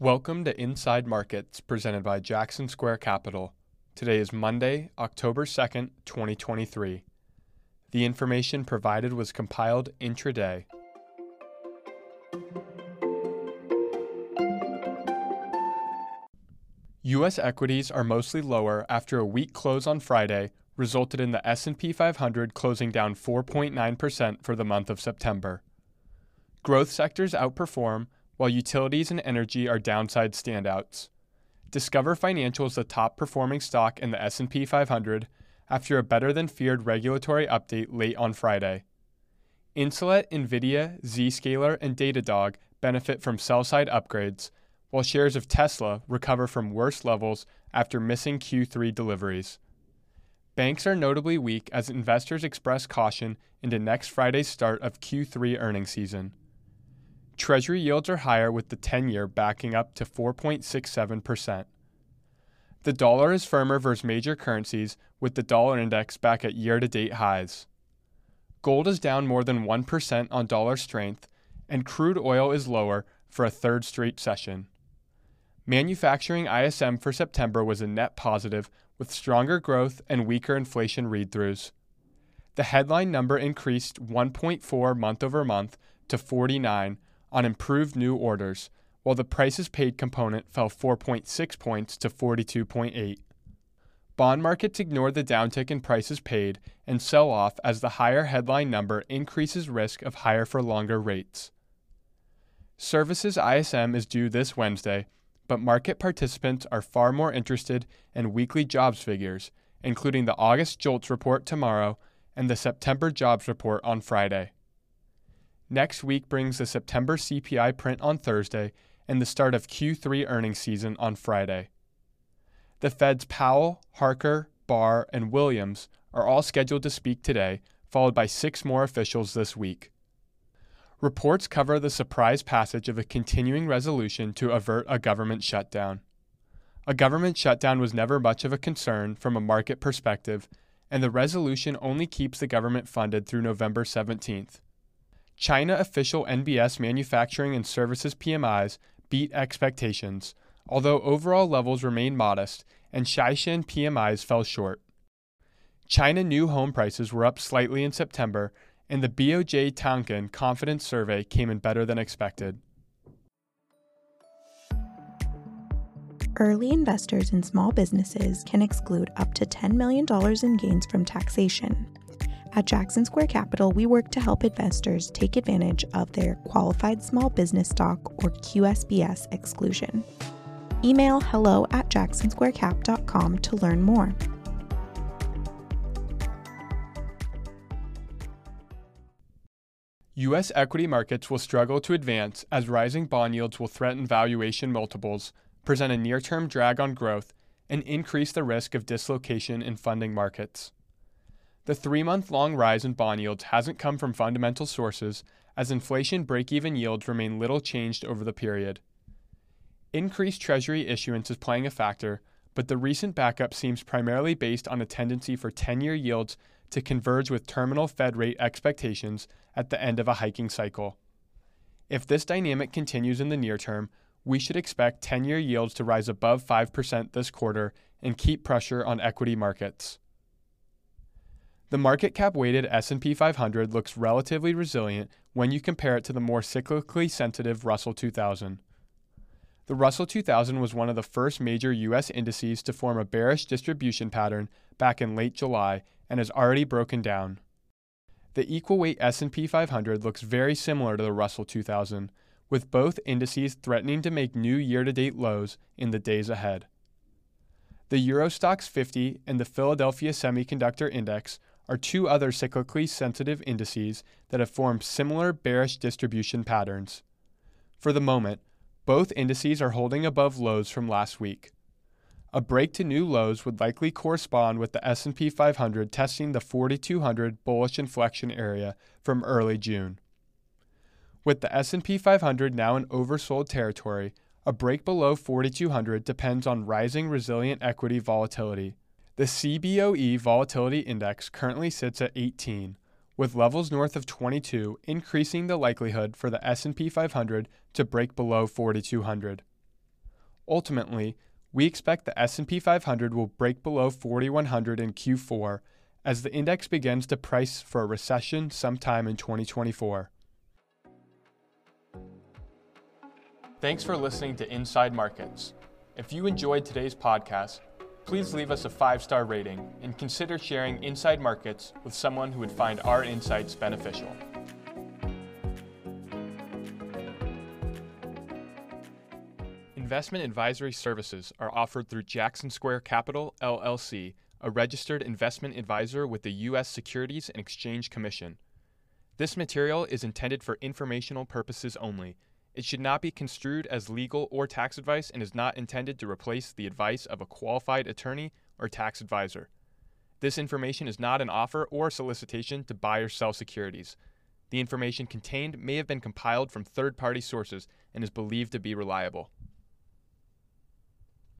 Welcome to Inside Markets presented by Jackson Square Capital. Today is Monday, October 2nd, 2023. The information provided was compiled intraday. US equities are mostly lower after a weak close on Friday resulted in the S&P 500 closing down 4.9% for the month of September. Growth sectors outperform while utilities and energy are downside standouts. Discover Financial is the top performing stock in the S&P 500 after a better than feared regulatory update late on Friday. Insulet, Nvidia, Zscaler, and Datadog benefit from sell-side upgrades, while shares of Tesla recover from worse levels after missing Q3 deliveries. Banks are notably weak as investors express caution into next Friday's start of Q3 earnings season. Treasury yields are higher with the 10 year backing up to 4.67%. The dollar is firmer versus major currencies, with the dollar index back at year to date highs. Gold is down more than 1% on dollar strength, and crude oil is lower for a third straight session. Manufacturing ISM for September was a net positive, with stronger growth and weaker inflation read throughs. The headline number increased 1.4 month over month to 49 on improved new orders, while the prices paid component fell 4.6 points to 42.8. Bond markets ignore the downtick in prices paid and sell off as the higher headline number increases risk of higher for longer rates. Services ISM is due this Wednesday, but market participants are far more interested in weekly jobs figures, including the August JOLTS report tomorrow and the September jobs report on Friday. Next week brings the September CPI print on Thursday and the start of Q3 earnings season on Friday. The Fed's Powell, Harker, Barr, and Williams are all scheduled to speak today, followed by six more officials this week. Reports cover the surprise passage of a continuing resolution to avert a government shutdown. A government shutdown was never much of a concern from a market perspective, and the resolution only keeps the government funded through November 17th. China official NBS manufacturing and services PMIs beat expectations, although overall levels remain modest and Caixin PMIs fell short. China new home prices were up slightly in September, and the BOJ Tankan confidence survey came in better than expected. Early investors in small businesses can exclude up to $10 million in gains from taxation. At Jackson Square Capital, we work to help investors take advantage of their qualified small business stock or QSBS exclusion. Email hello at jacksonsquarecap.com to learn more. U.S. equity markets will struggle to advance as rising bond yields will threaten valuation multiples, present a near term drag on growth, and increase the risk of dislocation in funding markets. The three month long rise in bond yields hasn't come from fundamental sources, as inflation break even yields remain little changed over the period. Increased Treasury issuance is playing a factor, but the recent backup seems primarily based on a tendency for 10 year yields to converge with terminal Fed rate expectations at the end of a hiking cycle. If this dynamic continues in the near term, we should expect 10 year yields to rise above 5% this quarter and keep pressure on equity markets. The market cap weighted S&P 500 looks relatively resilient when you compare it to the more cyclically sensitive Russell 2000. The Russell 2000 was one of the first major US indices to form a bearish distribution pattern back in late July and has already broken down. The equal weight S&P 500 looks very similar to the Russell 2000, with both indices threatening to make new year-to-date lows in the days ahead. The Euro Stoxx 50 and the Philadelphia Semiconductor Index are two other cyclically sensitive indices that have formed similar bearish distribution patterns. For the moment, both indices are holding above lows from last week. A break to new lows would likely correspond with the S&P 500 testing the 4200 bullish inflection area from early June. With the S&P 500 now in oversold territory, a break below 4200 depends on rising resilient equity volatility the CBOE Volatility Index currently sits at 18, with levels north of 22 increasing the likelihood for the S&P 500 to break below 4200. Ultimately, we expect the S&P 500 will break below 4100 in Q4 as the index begins to price for a recession sometime in 2024. Thanks for listening to Inside Markets. If you enjoyed today's podcast, please leave us a five star rating and consider sharing Inside Markets with someone who would find our insights beneficial. Investment advisory services are offered through Jackson Square Capital, LLC, a registered investment advisor with the U.S. Securities and Exchange Commission. This material is intended for informational purposes only. It should not be construed as legal or tax advice and is not intended to replace the advice of a qualified attorney or tax advisor. This information is not an offer or solicitation to buy or sell securities. The information contained may have been compiled from third party sources and is believed to be reliable.